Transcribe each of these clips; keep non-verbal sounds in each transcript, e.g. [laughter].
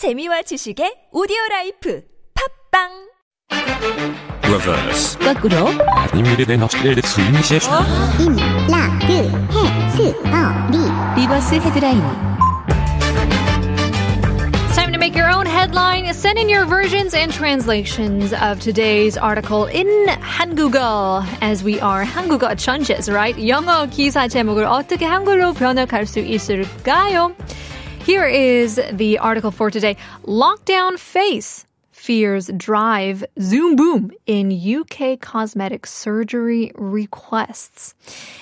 재미와 지식의 오디오 라이프 팝빵 reverse, 거꾸로 아니미르 된 업스트레드 스윙 세션, 임, 라, 그, 해, 스, 어, 리. 리버스 헤드라인 It's time to make your own headline. Send in your versions and translations of today's article in 한국어, as we are 한국어 천재s, right? 영어 기사 제목을 어떻게 한글로 번역할 수 있을까요? Here is the article for today. Lockdown face fears drive zoom boom in UK cosmetic surgery requests.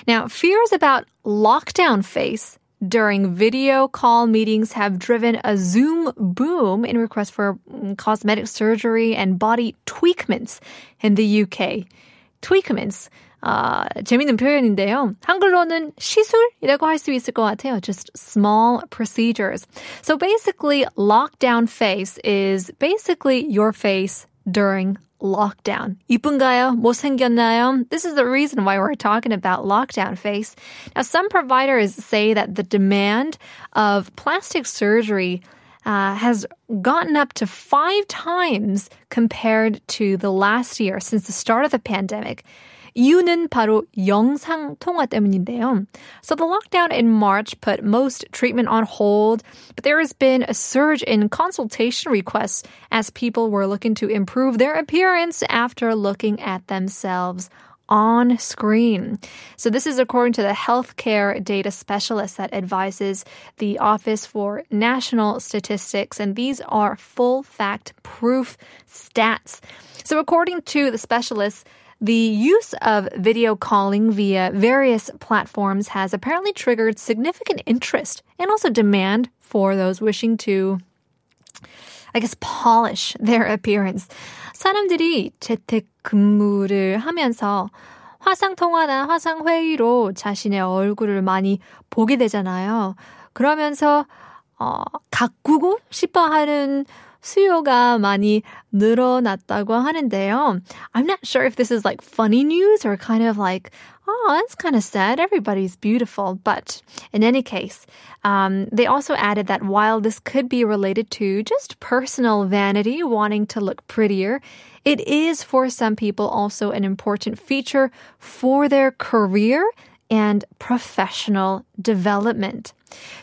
Now, fears about lockdown face during video call meetings have driven a Zoom boom in requests for mm, cosmetic surgery and body tweakments in the UK. tweakments. 아, 재밌는 표현인데요. 한글로는 시술이라고 할 수 있을 것 같아요. Just small procedures. So basically, lockdown face is basically your face during lockdown. 이쁜가요? 못생겼나요? This is the reason why we're talking about lockdown face. Now, some providers say that the demand of plastic surgery uh, has gotten up to five times compared to the last year since the start of the pandemic. 이유는 바로 영상 통화 때문인데요. So the lockdown in March put most treatment on hold, but there has been a surge in consultation requests as people were looking to improve their appearance after looking at themselves on screen. So this is according to the healthcare data specialist that advises the Office for National Statistics, and these are full fact proof stats. So according to the specialist, the use of video calling via various platforms has apparently triggered significant interest and also demand for those wishing to I guess polish [laughs] their appearance. 사람들이 재택 근무를 하면서 화상 통화나 화상 회의로 자신의 얼굴을 많이 보게 되잖아요. 그러면서 어, 가꾸고 싶어 하는 수요가 많이 늘어났다고 하는데요. I'm not sure if this is like funny news or kind of like, oh, that's kind of sad. Everybody's beautiful. But in any case, um, they also added that while this could be related to just personal vanity, wanting to look prettier, it is for some people also an important feature for their career and professional development.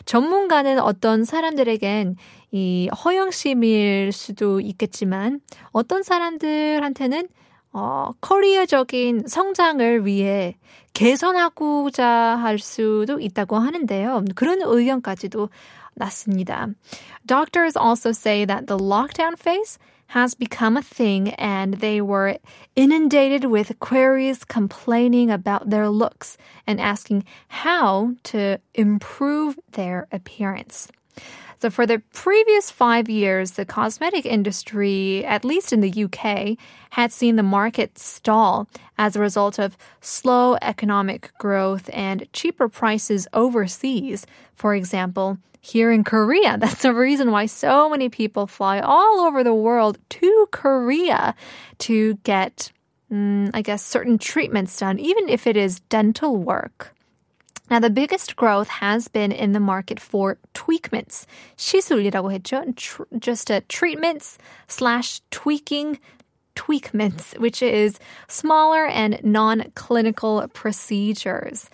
전문가는 어떤 사람들에겐 이 허영심일 수도 있겠지만 어떤 사람들한테는 어, 커리어적인 성장을 위해 개선하고자 할 수도 있다고 하는데요. 그런 의견까지도 났습니다. Doctors also say that the lockdown phase has become a thing and they were inundated with queries complaining about their looks and asking how to improve their appearance. So for the previous five years, the cosmetic industry, at least in the UK, had seen the market stall as a result of slow economic growth and cheaper prices overseas. For example, here in Korea, [laughs] that's the reason why so many people fly all over the world to Korea to get, mm, I guess, certain treatments done, even if it is dental work. Now, the biggest growth has been in the market for tweakments. 시술이라고 했죠. Tr- Just a treatments slash tweaking tweakments, which is smaller and non-clinical procedures.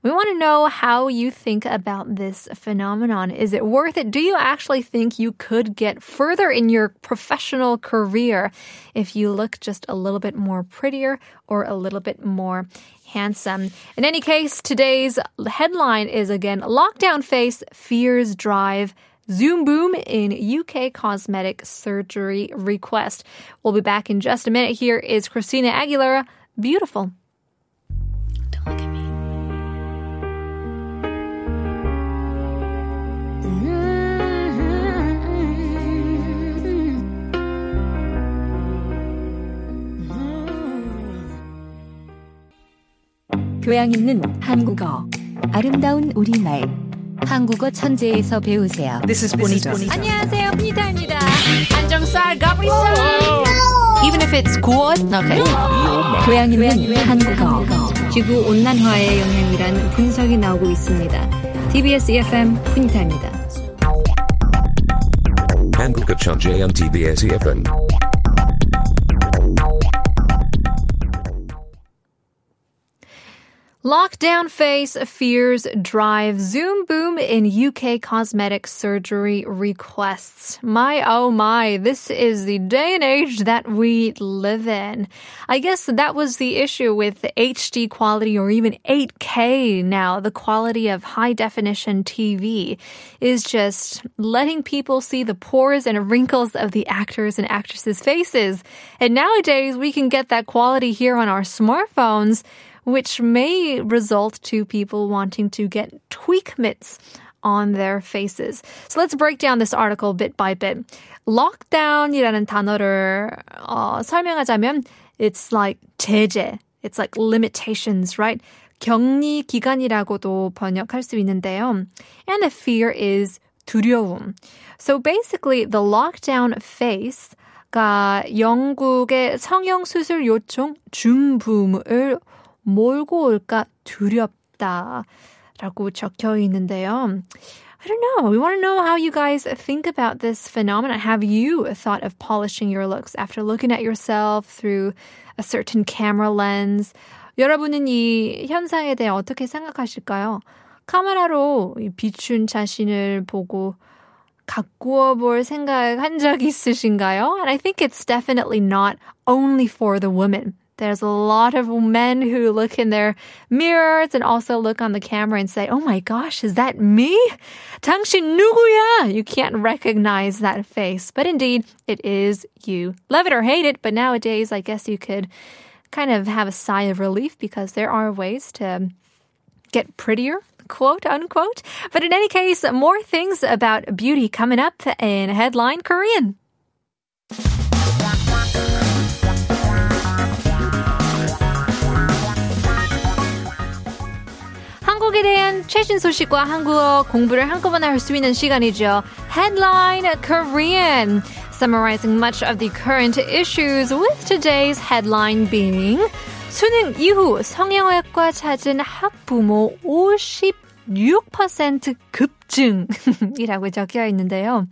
We want to know how you think about this phenomenon. Is it worth it? Do you actually think you could get further in your professional career if you look just a little bit more prettier or a little bit more handsome? In any case, today's headline is again Lockdown Face Fears Drive. Zoom boom in UK cosmetic surgery request. We'll be back in just a minute. Here is Christina Aguilera. Beautiful. Don't look at me. 교양 있는 한국어 아름다운 우리말 한국어 천재에서 배우세요 This is Bonita. 안녕하세요, 푸니타입니다. 안정살, 가브리살. Even if it's good, okay. 교양 있는 한국어 지구 온난화의 영향이란 분석이 나오고 있습니다. TBS EFM 푸니타입니다. 한국어 한국어 천재 on TBS EFN Lockdown face fears drive Zoom boom in UK cosmetic surgery requests. My oh my, this is the day and age that we live in. I guess that was the issue with HD quality or even 8K now. The quality of high definition TV is just letting people see the pores and wrinkles of the actors and actresses' faces. And nowadays we can get that quality here on our smartphones which may result to people wanting to get tweakments on their faces. So let's break down this article bit by bit. Lockdown이라는 단어를 어, 설명하자면 it's like 제재, it's like limitations, right? 격리 기간이라고도 번역할 수 있는데요. And the fear is 두려움. So basically the lockdown face 영국의 성형 수술 요청 중붐을 몰고 올까 두렵다라고 적혀 있는데요. I don't know. We want to know how you guys think about this phenomenon. Have you thought of polishing your looks after looking at yourself through a certain camera lens? 여러분은 이 현상에 대해 어떻게 생각하실까요? 카메라로 비춘 자신을 보고 가꾸어 볼 생각 한 적 있으신가요? And I think it's definitely not only for the women. There's a lot of men who look in their mirrors and also look on the camera and say, Oh my gosh, is that me? 당신 누구야? You can't recognize that face. But indeed, it is you. Love it or hate it, but nowadays, I guess you could kind of have a sigh of relief because there are ways to get prettier quote unquote. But in any case, more things about beauty coming up in Headline Korean. 최신 소식과 한국어 공부를 한꺼번에 할 수 있는 시간이죠. Headline Korean. Summarizing much of the current issues with today's headline being 수능 이후 성형외과 찾은 학부모 56% 급증이라고 적혀 있는데요.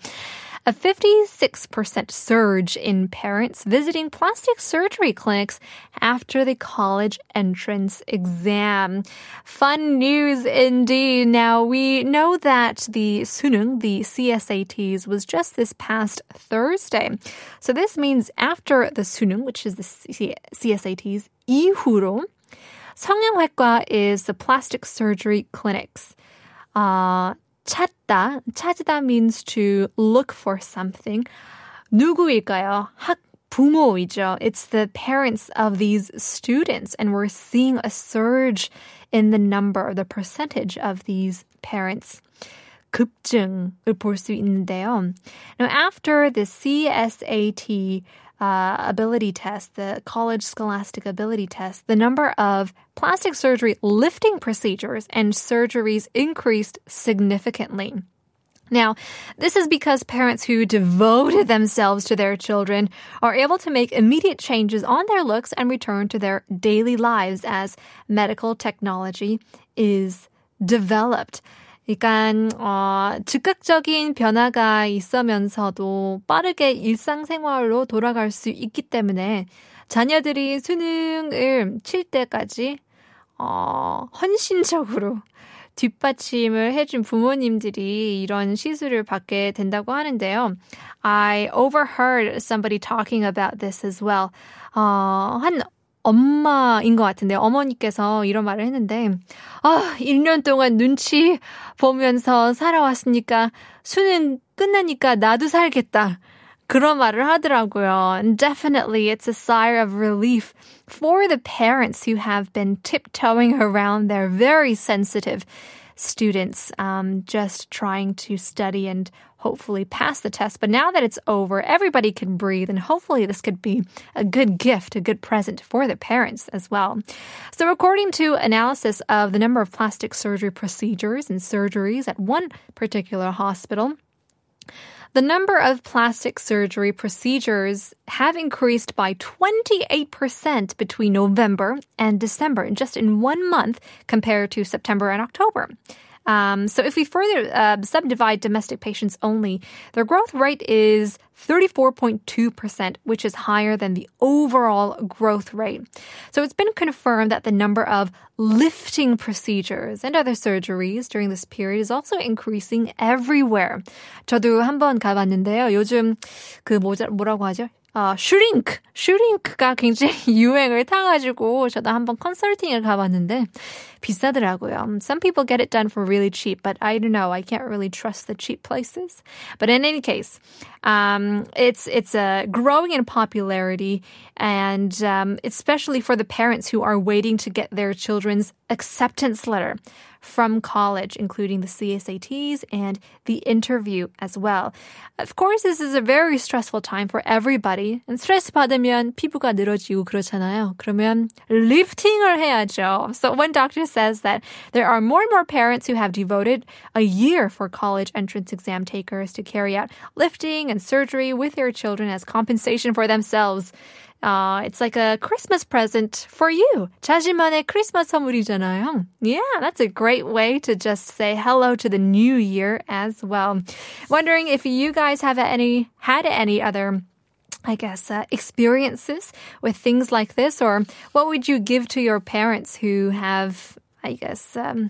a 56% surge in parents visiting plastic surgery clinics after the college entrance exam. Fun news indeed. Now, we know that the Suneung, the CSATs, was just this past Thursday. So this means after the Suneung, which is the CSATs, 이후로 성형외과 is the plastic surgery clinics. Uh, 찾다, 찾다 means to look for something. 누구일까요? 학 부모이죠. It's the parents of these students, and we're seeing a surge in the number, the percentage of these parents. 급증을 볼 수 있는데요. Now, after the CSAT uh, ability test, the college scholastic ability test, the number of plastic surgery lifting procedures and surgeries increased significantly. Now, this is because parents who devoted themselves to their children are able to make immediate changes on their looks and return to their daily lives as medical technology is developed. 그러니까 어, 즉각적인 변화가 있으면서도 빠르게 일상생활로 돌아갈 수 있기 때문에 자녀들이 수능을 칠 때까지 어, 헌신적으로 [laughs] 뒷받침을 해준 부모님들이 이런 시술을 받게 된다고 하는데요. I overheard somebody talking about this as well. 어, 한 엄마인 것 같은데요. 어머니께서 이런 말을 했는데, 아, 1년 동안 눈치 보면서 살아왔으니까 수능 끝나니까 나도 살겠다. 그런 말을 하더라고요. And definitely it's a sigh of relief for the parents who have been tiptoeing around their very sensitive students um, just trying to study and hopefully pass the test. But now that it's over, everybody can breathe, and hopefully, this could be a good gift, a good present for the parents as well. So, according to analysis of the number of plastic surgery procedures and surgeries at one particular hospital, the number of plastic surgery procedures have increased by 28% between November and December, just in one month compared to September and October. Um, so if we further uh, subdivide domestic patients only, their growth rate is 34.2%, which is higher than the overall growth rate. So it's been confirmed that the number of lifting procedures and other surgeries during this period is also increasing everywhere. 저도 한번 가봤는데요. 요즘 그 뭐자, 뭐라고 하죠? 어, 슈링크, 슈링크가 굉장히 [laughs] 유행을 타가지고 저도 한번 컨설팅을 가봤는데 비싸더라고요. Some people get it done for really cheap, but I don't know. I can't really trust the cheap places. But in any case, um, it's it's uh, growing in popularity, and um, especially for the parents who are waiting to get their children's acceptance letter from college, including the CSATs and the interview as well. Of course, this is a very stressful time for everybody. And 스트레스 받으면 피부가 늘어지고 그렇잖아요. 그러면 lifting을 해야죠. So one doctor says that there are more and more parents who have devoted a year for college entrance exam takers to carry out lifting and surgery with their children as compensation for themselves. Uh, it's like a Christmas present for you. 자신만의 크리스마스 선물이잖아요. Yeah, that's a great way to just say hello to the new year as well. Wondering if you guys have any had any other I guess, uh, experiences with things like this? Or what would you give to your parents who have, I guess, um,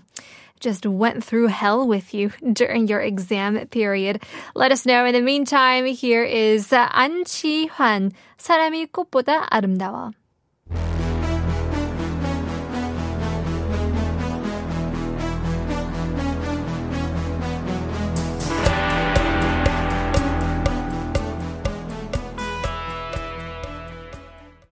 just went through hell with you [laughs] during your exam period? Let us know. In the meantime, here is uh, 안치환, 사람이 꽃보다 아름다워.